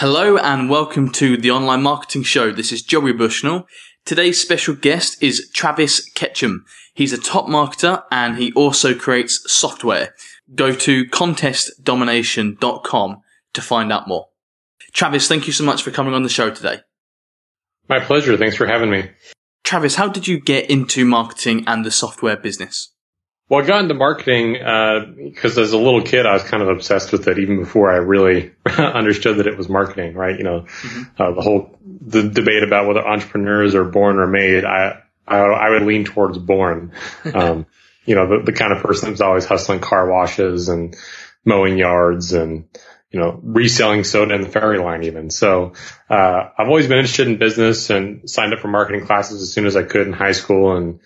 Hello and welcome to the Online Marketing Show. This is Joey Bushnell. Today's special guest is Travis Ketchum. He's a top marketer and he also creates software. Go to contestdomination.com to find out more. Travis, thank you so much for coming on the show today. My pleasure. Thanks for having me. Travis, how did you get into marketing and the software business? Well, I got into marketing because uh, as a little kid, I was kind of obsessed with it even before I really understood that it was marketing, right? You know, mm-hmm. uh, the whole the debate about whether entrepreneurs are born or made. I I, I would lean towards born. Um, you know, the, the kind of person that's always hustling car washes and mowing yards and you know reselling soda in the ferry line even. So uh, I've always been interested in business and signed up for marketing classes as soon as I could in high school and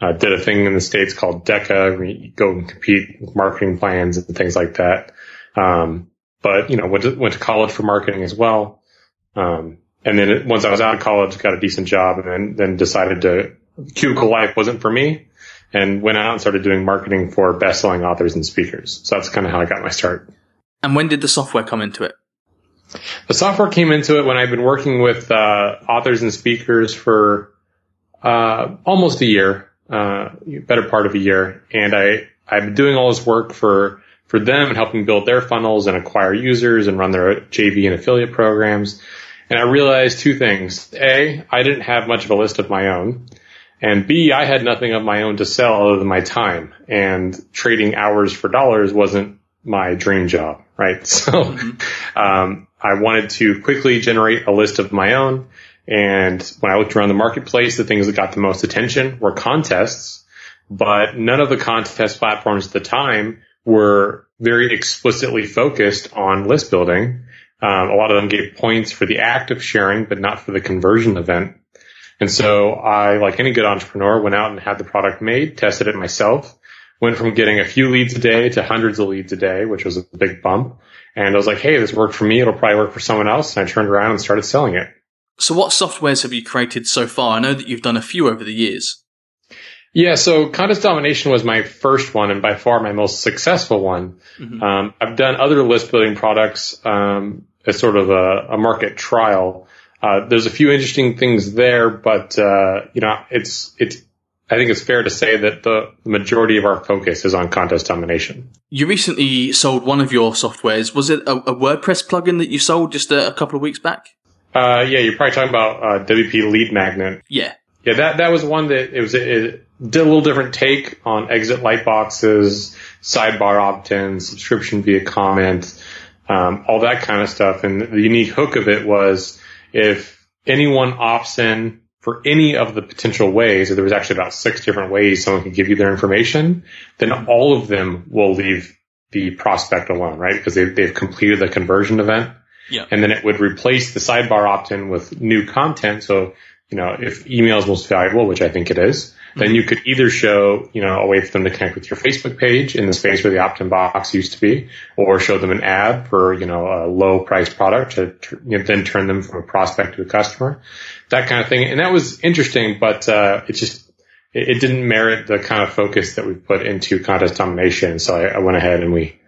uh, did a thing in the States called DECA where you go and compete with marketing plans and things like that. Um, but, you know, went to, went to college for marketing as well. Um, and then it, once I was out of college, got a decent job and then, then decided to cubicle life wasn't for me and went out and started doing marketing for best-selling authors and speakers. So that's kind of how I got my start. And when did the software come into it? The software came into it when I've been working with uh, authors and speakers for uh, almost a year uh, better part of a year. And I, I've been doing all this work for, for them and helping build their funnels and acquire users and run their JV and affiliate programs. And I realized two things. A, I didn't have much of a list of my own. And B, I had nothing of my own to sell other than my time. And trading hours for dollars wasn't my dream job, right? So, mm-hmm. um, I wanted to quickly generate a list of my own and when I looked around the marketplace, the things that got the most attention were contests, but none of the contest platforms at the time were very explicitly focused on list building. Um, a lot of them gave points for the act of sharing, but not for the conversion event. And so I, like any good entrepreneur, went out and had the product made, tested it myself, went from getting a few leads a day to hundreds of leads a day, which was a big bump. And I was like, Hey, this worked for me. It'll probably work for someone else. And I turned around and started selling it. So, what softwares have you created so far? I know that you've done a few over the years. Yeah, so Contest Domination was my first one and by far my most successful one. Mm-hmm. Um, I've done other list building products um, as sort of a, a market trial. Uh, there's a few interesting things there, but uh, you know, it's it's. I think it's fair to say that the majority of our focus is on contest domination. You recently sold one of your softwares. Was it a, a WordPress plugin that you sold just a, a couple of weeks back? Uh, yeah, you're probably talking about uh, WP Lead Magnet. Yeah. Yeah, that that was one that it was it did a little different take on exit light boxes, sidebar opt-ins, subscription via comment, um, all that kind of stuff. And the unique hook of it was if anyone opts in for any of the potential ways, there was actually about six different ways someone could give you their information, then all of them will leave the prospect alone, right? Because they've, they've completed the conversion event. Yeah. And then it would replace the sidebar opt-in with new content. So, you know, if email is most valuable, which I think it is, mm-hmm. then you could either show, you know, a way for them to connect with your Facebook page in the space where the opt-in box used to be, or show them an ad for, you know, a low price product to you know, then turn them from a prospect to a customer, that kind of thing. And that was interesting, but, uh, it just, it, it didn't merit the kind of focus that we put into contest domination. So I, I went ahead and we,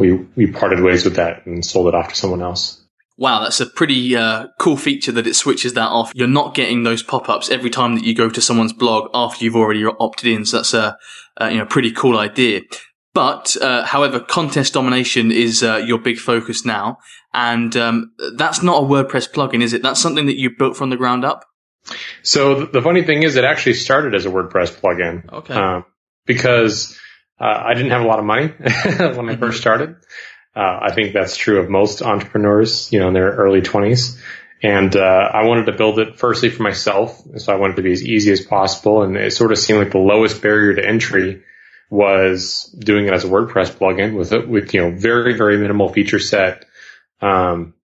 we, we parted ways with that and sold it off to someone else. Wow, that's a pretty uh, cool feature that it switches that off. You're not getting those pop-ups every time that you go to someone's blog after you've already opted in. So that's a, a you know pretty cool idea. But uh, however, contest domination is uh, your big focus now, and um, that's not a WordPress plugin, is it? That's something that you built from the ground up. So the funny thing is, it actually started as a WordPress plugin. Okay. Um, because uh, I didn't have a lot of money when I first started. Uh, I think that's true of most entrepreneurs, you know, in their early twenties. And, uh, I wanted to build it firstly for myself. So I wanted to be as easy as possible. And it sort of seemed like the lowest barrier to entry was doing it as a WordPress plugin with, with, you know, very, very minimal feature set. Um,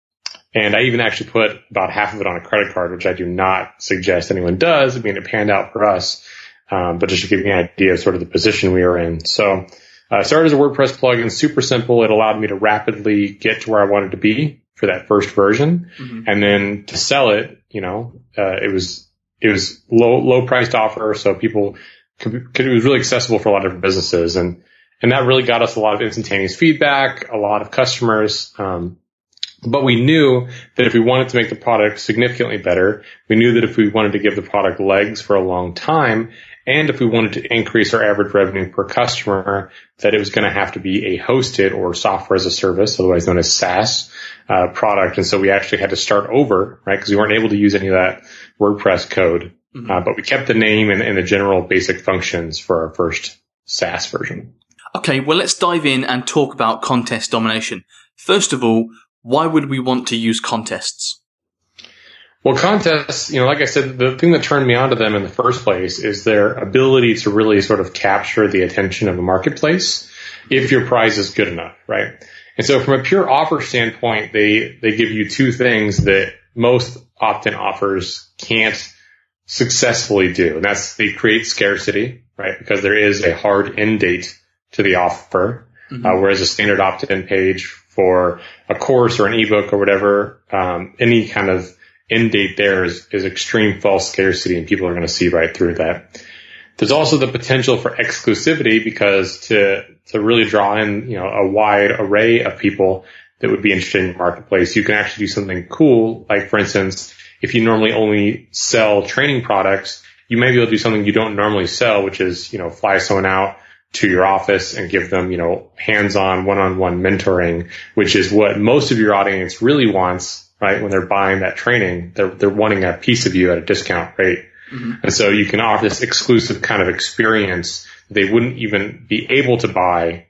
And I even actually put about half of it on a credit card, which I do not suggest anyone does. I mean, it panned out for us. Um, but just to give you an idea of sort of the position we were in. So, uh, started as a WordPress plugin, super simple. It allowed me to rapidly get to where I wanted to be for that first version. Mm-hmm. And then to sell it, you know, uh, it was, it was low, low priced offer. So people could, could, it was really accessible for a lot of different businesses. And, and that really got us a lot of instantaneous feedback, a lot of customers. Um, but we knew that if we wanted to make the product significantly better, we knew that if we wanted to give the product legs for a long time, and if we wanted to increase our average revenue per customer, that it was going to have to be a hosted or software as a service, otherwise known as SaaS uh, product. And so we actually had to start over, right? Because we weren't able to use any of that WordPress code, mm-hmm. uh, but we kept the name and, and the general basic functions for our first SaaS version. Okay, well, let's dive in and talk about contest domination. First of all, why would we want to use contests? Well, contests, you know, like I said, the thing that turned me on to them in the first place is their ability to really sort of capture the attention of the marketplace if your prize is good enough, right? And so from a pure offer standpoint, they, they give you two things that most opt-in offers can't successfully do. And that's they create scarcity, right? Because there is a hard end date to the offer. Mm-hmm. Uh, whereas a standard opt-in page for a course or an ebook or whatever, um, any kind of end date there is, is extreme false scarcity and people are going to see right through that. There's also the potential for exclusivity because to, to really draw in, you know, a wide array of people that would be interested in the marketplace, you can actually do something cool. Like for instance, if you normally only sell training products, you may be able to do something you don't normally sell, which is, you know, fly someone out to your office and give them, you know, hands-on one-on-one mentoring, which is what most of your audience really wants right? When they're buying that training, they're, they're wanting a piece of you at a discount rate. Mm-hmm. And so you can offer this exclusive kind of experience they wouldn't even be able to buy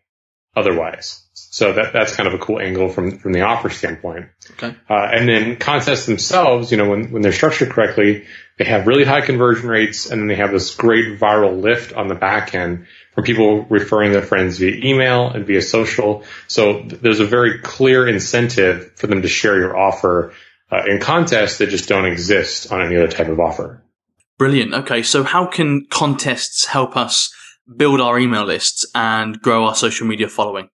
otherwise. So that, that's kind of a cool angle from, from the offer standpoint. Okay. Uh, and then contests themselves, you know, when, when they're structured correctly, they have really high conversion rates and then they have this great viral lift on the back end from people referring their friends via email and via social. So there's a very clear incentive for them to share your offer uh, in contests that just don't exist on any other type of offer. Brilliant. Okay. So how can contests help us build our email lists and grow our social media following?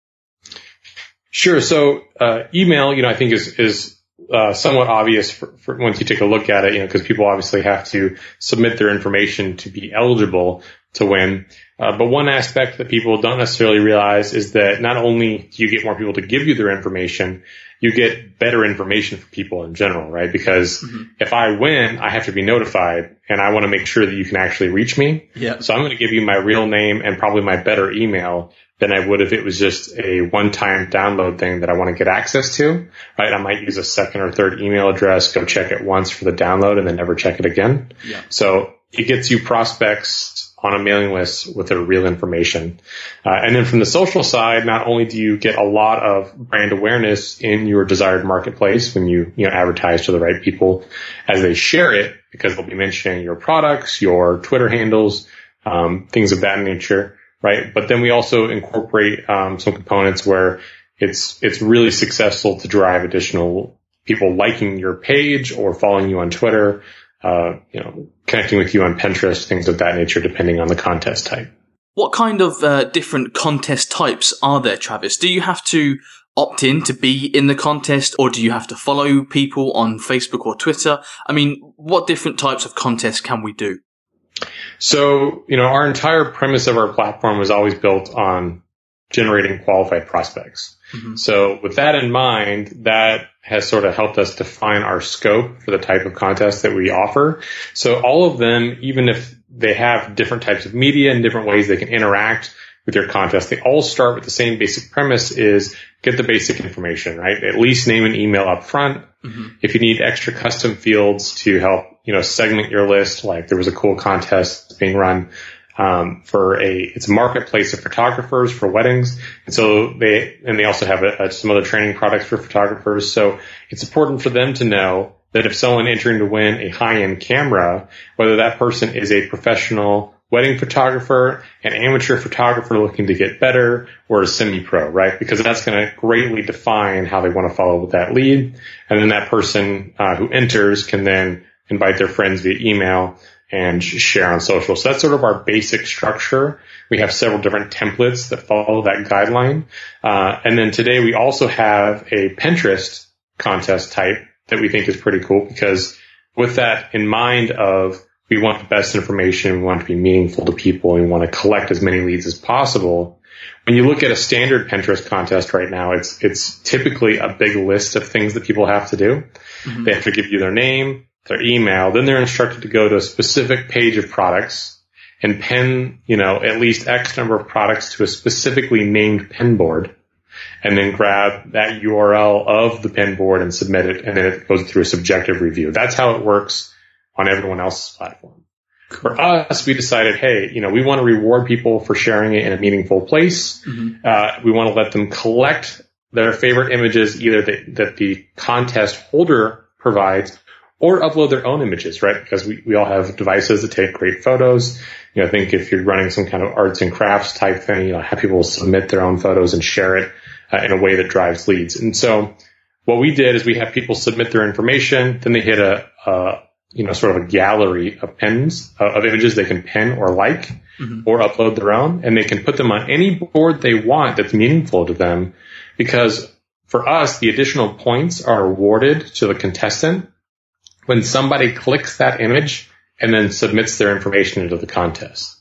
Sure. So, uh, email, you know, I think is, is, uh, somewhat obvious for, for, once you take a look at it, you know, because people obviously have to submit their information to be eligible to win. Uh, but one aspect that people don't necessarily realize is that not only do you get more people to give you their information, you get better information for people in general, right? Because mm-hmm. if I win, I have to be notified and I want to make sure that you can actually reach me. Yeah. So I'm going to give you my real name and probably my better email than I would if it was just a one-time download thing that I want to get access to, right? I might use a second or third email address, go check it once for the download and then never check it again. Yeah. So it gets you prospects on a mailing list with their real information. Uh, and then from the social side, not only do you get a lot of brand awareness in your desired marketplace when you, you know, advertise to the right people as they share it, because they'll be mentioning your products, your Twitter handles, um, things of that nature, right? But then we also incorporate um, some components where it's it's really successful to drive additional people liking your page or following you on Twitter uh, you know, connecting with you on Pinterest, things of that nature, depending on the contest type. What kind of uh, different contest types are there, Travis? Do you have to opt in to be in the contest or do you have to follow people on Facebook or Twitter? I mean, what different types of contests can we do? So, you know, our entire premise of our platform was always built on generating qualified prospects. Mm-hmm. So with that in mind, that has sort of helped us define our scope for the type of contest that we offer. So all of them, even if they have different types of media and different ways they can interact with your contest, they all start with the same basic premise is get the basic information, right? At least name an email up front. Mm-hmm. If you need extra custom fields to help, you know, segment your list, like there was a cool contest being run um, for a it's a marketplace of photographers for weddings, and so they and they also have a, a, some other training products for photographers. So it's important for them to know that if someone entering to win a high end camera, whether that person is a professional wedding photographer, an amateur photographer looking to get better, or a semi-pro, right? Because that's going to greatly define how they want to follow with that lead. And then that person uh, who enters can then invite their friends via email and share on social. So that's sort of our basic structure. We have several different templates that follow that guideline. Uh, and then today we also have a Pinterest contest type that we think is pretty cool because with that in mind of we want the best information, we want to be meaningful to people, and we want to collect as many leads as possible. When you look at a standard Pinterest contest right now, it's it's typically a big list of things that people have to do. Mm-hmm. They have to give you their name, their email, then they're instructed to go to a specific page of products and pin, you know, at least X number of products to a specifically named pin board and then grab that URL of the pin board and submit it. And then it goes through a subjective review. That's how it works on everyone else's platform. For us, we decided, hey, you know, we want to reward people for sharing it in a meaningful place. Mm-hmm. Uh, we want to let them collect their favorite images, either that, that the contest holder provides or upload their own images, right? Because we, we all have devices that take great photos. You know, I think if you're running some kind of arts and crafts type thing, you know, have people submit their own photos and share it uh, in a way that drives leads. And so what we did is we have people submit their information, then they hit a, a you know, sort of a gallery of pins uh, of images they can pin or like mm-hmm. or upload their own and they can put them on any board they want that's meaningful to them because for us, the additional points are awarded to the contestant when somebody clicks that image and then submits their information into the contest.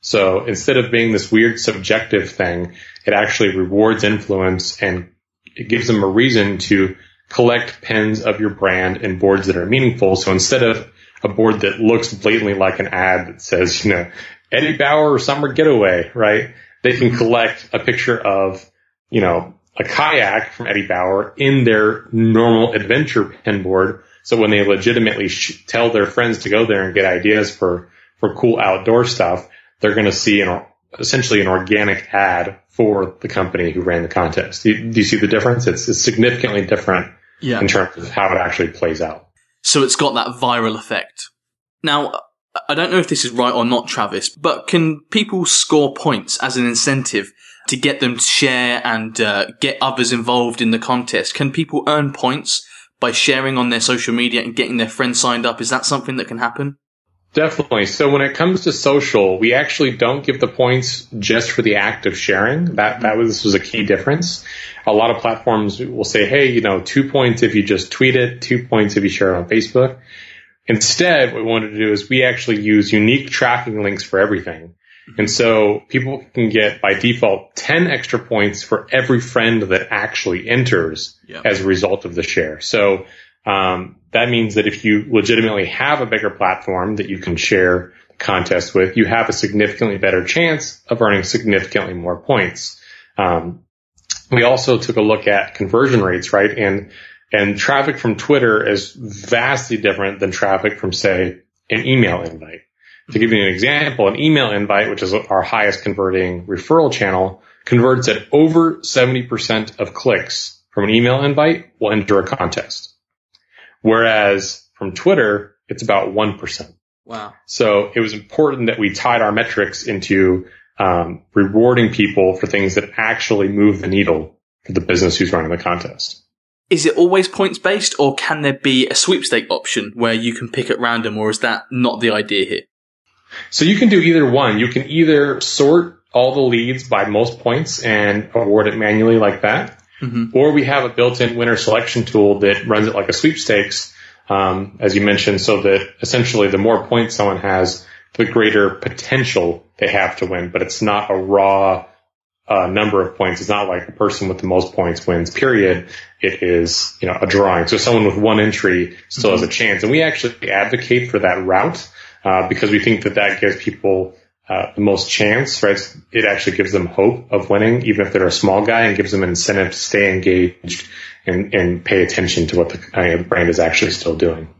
So instead of being this weird subjective thing, it actually rewards influence and it gives them a reason to collect pins of your brand and boards that are meaningful. So instead of a board that looks blatantly like an ad that says, you know, Eddie Bauer summer getaway, right? They can collect a picture of, you know, a kayak from Eddie Bauer in their normal adventure pin board. So when they legitimately sh- tell their friends to go there and get ideas for, for cool outdoor stuff, they're going to see an, essentially an organic ad for the company who ran the contest. Do you, do you see the difference? It's, it's significantly different yeah. in terms of how it actually plays out. So it's got that viral effect. Now, I don't know if this is right or not, Travis, but can people score points as an incentive to get them to share and uh, get others involved in the contest? Can people earn points by sharing on their social media and getting their friends signed up? Is that something that can happen? Definitely. So when it comes to social, we actually don't give the points just for the act of sharing. That that was this was a key difference. A lot of platforms will say, "Hey, you know, two points if you just tweet it, two points if you share it on Facebook." Instead, what we wanted to do is we actually use unique tracking links for everything. And so people can get by default 10 extra points for every friend that actually enters yep. as a result of the share. So um, that means that if you legitimately have a bigger platform that you can share the contest with, you have a significantly better chance of earning significantly more points. Um, we also took a look at conversion rates, right? And and traffic from Twitter is vastly different than traffic from, say, an email invite. To give you an example, an email invite, which is our highest converting referral channel, converts at over 70% of clicks from an email invite will enter a contest. Whereas from Twitter, it's about 1%. Wow. So it was important that we tied our metrics into um, rewarding people for things that actually move the needle for the business who's running the contest. Is it always points based or can there be a sweepstake option where you can pick at random or is that not the idea here? So you can do either one. You can either sort all the leads by most points and award it manually like that. Mm-hmm. Or we have a built-in winner selection tool that runs it like a sweepstakes, um, as you mentioned, so that essentially the more points someone has, the greater potential they have to win. But it's not a raw uh, number of points. It's not like the person with the most points wins. Period. It is you know a drawing. So someone with one entry still mm-hmm. has a chance, and we actually advocate for that route uh, because we think that that gives people uh, the most chance, right? It actually gives them hope of winning, even if they're a small guy, and gives them an incentive to stay engaged and, and pay attention to what the, uh, brand is actually still doing.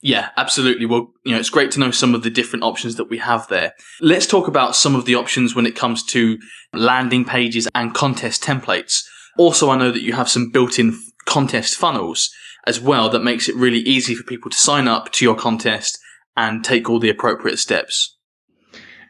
Yeah, absolutely. Well, you know, it's great to know some of the different options that we have there. Let's talk about some of the options when it comes to landing pages and contest templates. Also, I know that you have some built-in contest funnels as well that makes it really easy for people to sign up to your contest and take all the appropriate steps.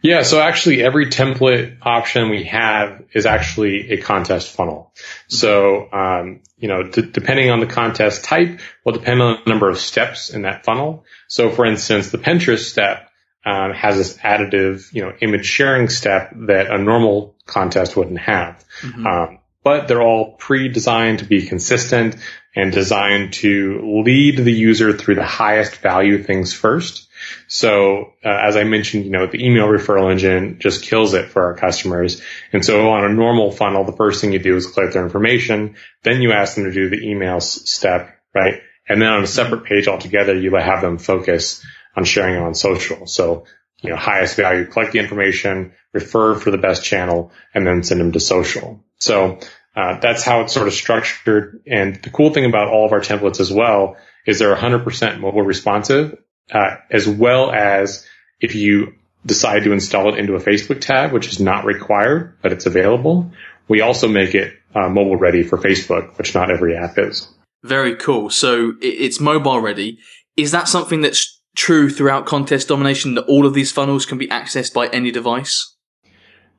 Yeah, so actually every template option we have is actually a contest funnel. So, um, you know, d- depending on the contest type will depend on the number of steps in that funnel. So for instance, the Pinterest step um, has this additive, you know, image sharing step that a normal contest wouldn't have. Mm-hmm. Um, but they're all pre-designed to be consistent and designed to lead the user through the highest value things first. So uh, as I mentioned, you know, the email referral engine just kills it for our customers. And so on a normal funnel, the first thing you do is collect their information. Then you ask them to do the email step, right? And then on a separate page altogether, you have them focus on sharing it on social. So, you know, highest value, collect the information, refer for the best channel, and then send them to social. So uh, that's how it's sort of structured. And the cool thing about all of our templates as well is they're 100% mobile responsive, uh, as well as if you decide to install it into a Facebook tab, which is not required, but it's available. We also make it uh, mobile ready for Facebook, which not every app is. Very cool. So it's mobile ready. Is that something that's true throughout contest domination that all of these funnels can be accessed by any device?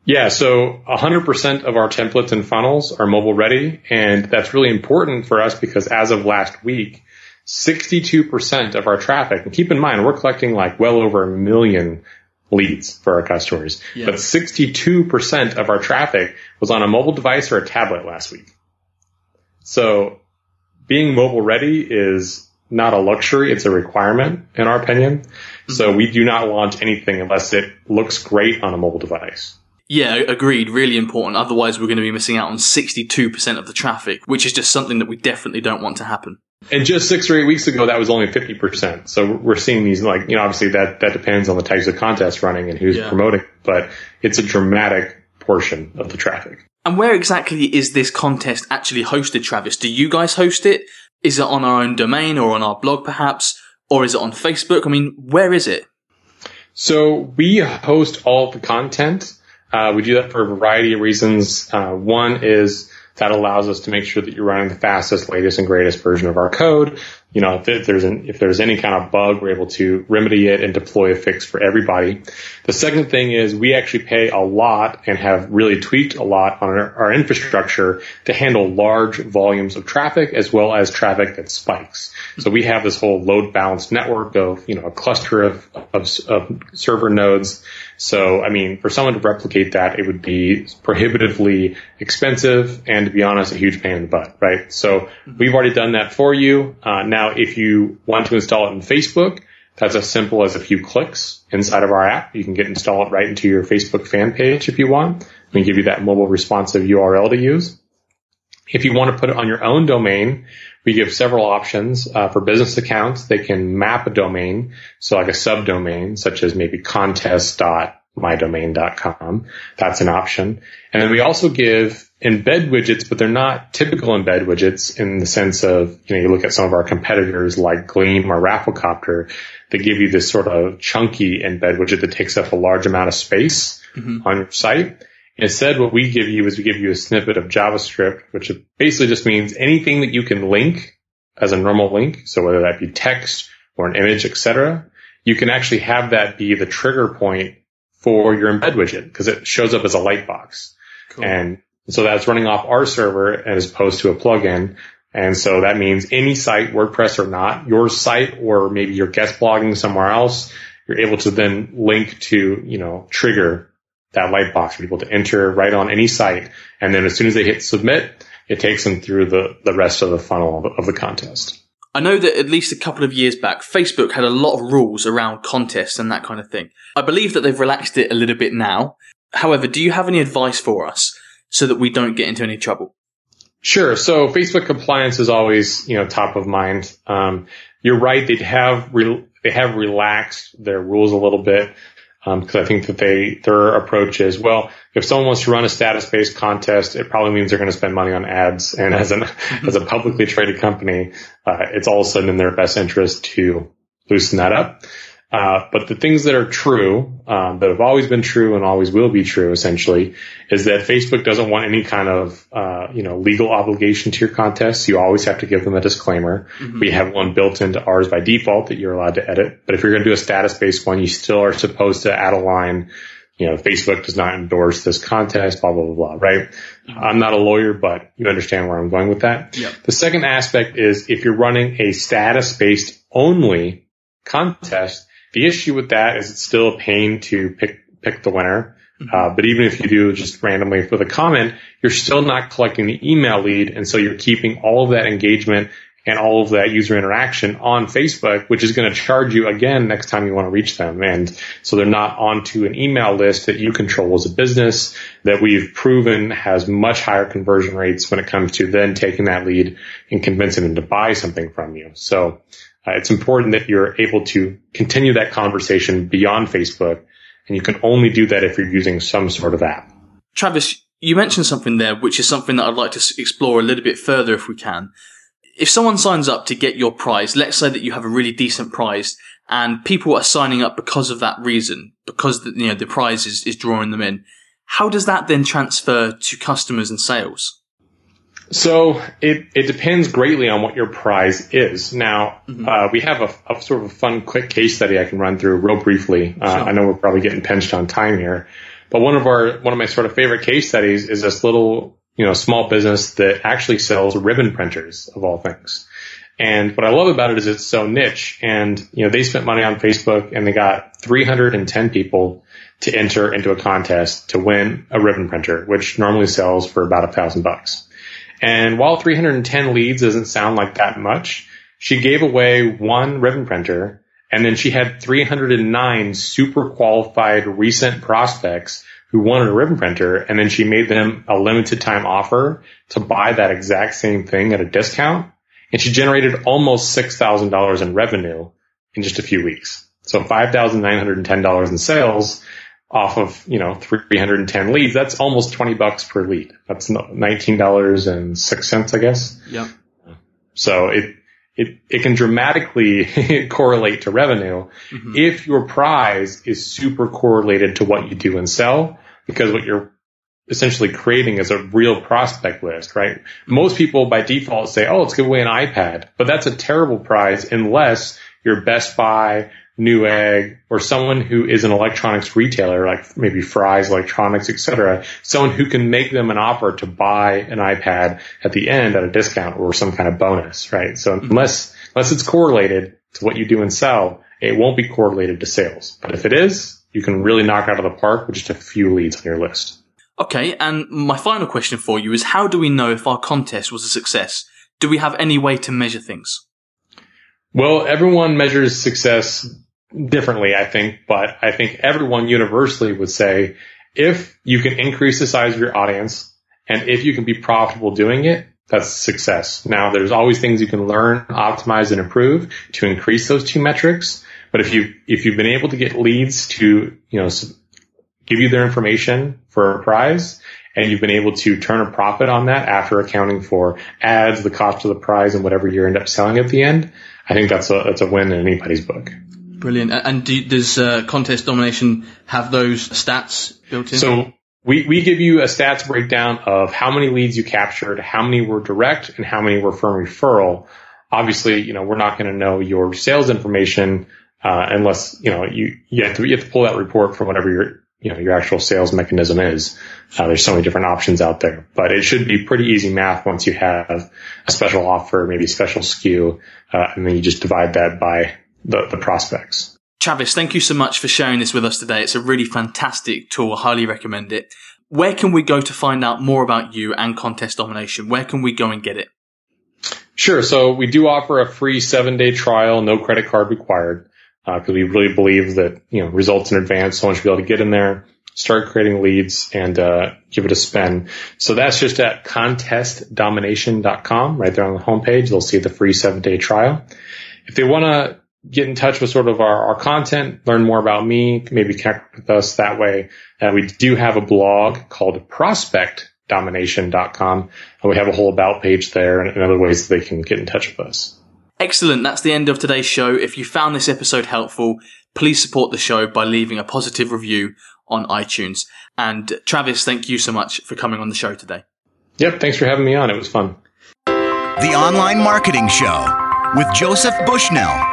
Yeah, so 100% of our templates and funnels are mobile ready, and that's really important for us because as of last week, 62% of our traffic, and keep in mind, we're collecting like well over a million leads for our customers, yeah. but 62% of our traffic was on a mobile device or a tablet last week. So being mobile ready is not a luxury, it's a requirement in our opinion. Mm-hmm. So we do not launch anything unless it looks great on a mobile device. Yeah, agreed. Really important. Otherwise, we're going to be missing out on 62% of the traffic, which is just something that we definitely don't want to happen. And just six or eight weeks ago, that was only 50%. So we're seeing these like, you know, obviously that, that depends on the types of contests running and who's yeah. promoting, but it's a dramatic portion of the traffic. And where exactly is this contest actually hosted, Travis? Do you guys host it? Is it on our own domain or on our blog perhaps? Or is it on Facebook? I mean, where is it? So we host all the content. Uh, we do that for a variety of reasons. Uh, one is that allows us to make sure that you're running the fastest, latest, and greatest version of our code. You know, if there's an, if there's any kind of bug, we're able to remedy it and deploy a fix for everybody. The second thing is we actually pay a lot and have really tweaked a lot on our, our infrastructure to handle large volumes of traffic as well as traffic that spikes. So we have this whole load balanced network of, you know, a cluster of, of, of server nodes so, I mean, for someone to replicate that, it would be prohibitively expensive and to be honest, a huge pain in the butt, right? So we've already done that for you. Uh, now, if you want to install it in Facebook, that's as simple as a few clicks inside of our app. You can get install it right into your Facebook fan page if you want. We give you that mobile responsive URL to use. If you want to put it on your own domain, we give several options uh, for business accounts. They can map a domain, so like a subdomain, such as maybe contest.mydomain.com. That's an option. And then we also give embed widgets, but they're not typical embed widgets in the sense of, you know, you look at some of our competitors like Gleam or Rafflecopter, they give you this sort of chunky embed widget that takes up a large amount of space mm-hmm. on your site. Instead, what we give you is we give you a snippet of JavaScript, which basically just means anything that you can link as a normal link. So whether that be text or an image, etc., you can actually have that be the trigger point for your embed widget because it shows up as a lightbox. Cool. And so that's running off our server as opposed to a plugin. And so that means any site, WordPress or not, your site or maybe you're guest blogging somewhere else, you're able to then link to, you know, trigger that light box for people to enter right on any site. And then as soon as they hit submit, it takes them through the, the rest of the funnel of, of the contest. I know that at least a couple of years back, Facebook had a lot of rules around contests and that kind of thing. I believe that they've relaxed it a little bit now. However, do you have any advice for us so that we don't get into any trouble? Sure. So Facebook compliance is always, you know, top of mind. Um, you're right. They have re- they have relaxed their rules a little bit because um, I think that they their approach is well, if someone wants to run a status based contest, it probably means they're going to spend money on ads, and as an as a publicly traded company, uh, it's all of a sudden in their best interest to loosen that up. Uh, but the things that are true, um, that have always been true and always will be true, essentially, is that Facebook doesn't want any kind of, uh, you know, legal obligation to your contests. You always have to give them a disclaimer. Mm-hmm. We have one built into ours by default that you're allowed to edit. But if you're going to do a status-based one, you still are supposed to add a line you know, Facebook does not endorse this contest, blah, blah, blah, blah, right? I'm not a lawyer, but you understand where I'm going with that. Yep. The second aspect is if you're running a status based only contest, the issue with that is it's still a pain to pick, pick the winner. Uh, but even if you do just randomly for the comment, you're still not collecting the email lead. And so you're keeping all of that engagement and all of that user interaction on Facebook, which is going to charge you again next time you want to reach them. And so they're not onto an email list that you control as a business that we've proven has much higher conversion rates when it comes to then taking that lead and convincing them to buy something from you. So uh, it's important that you're able to continue that conversation beyond Facebook. And you can only do that if you're using some sort of app. Travis, you mentioned something there, which is something that I'd like to explore a little bit further if we can if someone signs up to get your prize, let's say that you have a really decent prize and people are signing up because of that reason, because the, you know the prize is, is drawing them in. How does that then transfer to customers and sales? So it, it depends greatly on what your prize is. Now, mm-hmm. uh, we have a, a, sort of a fun, quick case study I can run through real briefly. Uh, sure. I know we're probably getting pinched on time here, but one of our one of my sort of favorite case studies is this little you know, small business that actually sells ribbon printers of all things. And what I love about it is it's so niche and, you know, they spent money on Facebook and they got 310 people to enter into a contest to win a ribbon printer, which normally sells for about a thousand bucks. And while 310 leads doesn't sound like that much, she gave away one ribbon printer and then she had 309 super qualified recent prospects who wanted a ribbon printer and then she made them a limited time offer to buy that exact same thing at a discount. And she generated almost $6,000 in revenue in just a few weeks. So $5,910 in sales off of, you know, 310 leads. That's almost 20 bucks per lead. That's $19.06, I guess. Yep. So it, it, it can dramatically correlate to revenue mm-hmm. if your prize is super correlated to what you do and sell because what you're essentially creating is a real prospect list, right? Most people by default say, oh, let's give away an iPad, but that's a terrible prize unless you're Best Buy, Newegg, or someone who is an electronics retailer, like maybe Fry's Electronics, etc. Someone who can make them an offer to buy an iPad at the end at a discount or some kind of bonus, right? So unless, unless it's correlated to what you do and sell, it won't be correlated to sales. But if it is, you can really knock out of the park with just a few leads on your list. Okay, and my final question for you is how do we know if our contest was a success? Do we have any way to measure things? Well, everyone measures success differently, I think, but I think everyone universally would say if you can increase the size of your audience and if you can be profitable doing it, that's success. Now, there's always things you can learn, optimize, and improve to increase those two metrics. But if you, if you've been able to get leads to, you know, give you their information for a prize and you've been able to turn a profit on that after accounting for ads, the cost of the prize and whatever you end up selling at the end, I think that's a, that's a win in anybody's book. Brilliant. And do, does uh, contest domination have those stats built in? So we, we give you a stats breakdown of how many leads you captured, how many were direct, and how many were from referral. Obviously, you know, we're not going to know your sales information uh, unless you know you you have to you have to pull that report from whatever your you know your actual sales mechanism is. Uh, there's so many different options out there, but it should be pretty easy math once you have a special offer, maybe a special SKU, uh, and then you just divide that by the, the prospects. Travis, thank you so much for sharing this with us today. It's a really fantastic tool. I highly recommend it. Where can we go to find out more about you and contest domination? Where can we go and get it? Sure. So we do offer a free seven day trial, no credit card required because uh, we really believe that you know results in advance. Someone should be able to get in there, start creating leads, and uh, give it a spin. So that's just at contestdomination.com. Right there on the homepage, they'll see the free seven day trial. If they want to get in touch with sort of our, our content, learn more about me, maybe connect with us that way. Uh, we do have a blog called prospectdomination.com, and we have a whole about page there and, and other ways that they can get in touch with us. Excellent. That's the end of today's show. If you found this episode helpful, please support the show by leaving a positive review on iTunes. And Travis, thank you so much for coming on the show today. Yep. Thanks for having me on. It was fun. The Online Marketing Show with Joseph Bushnell,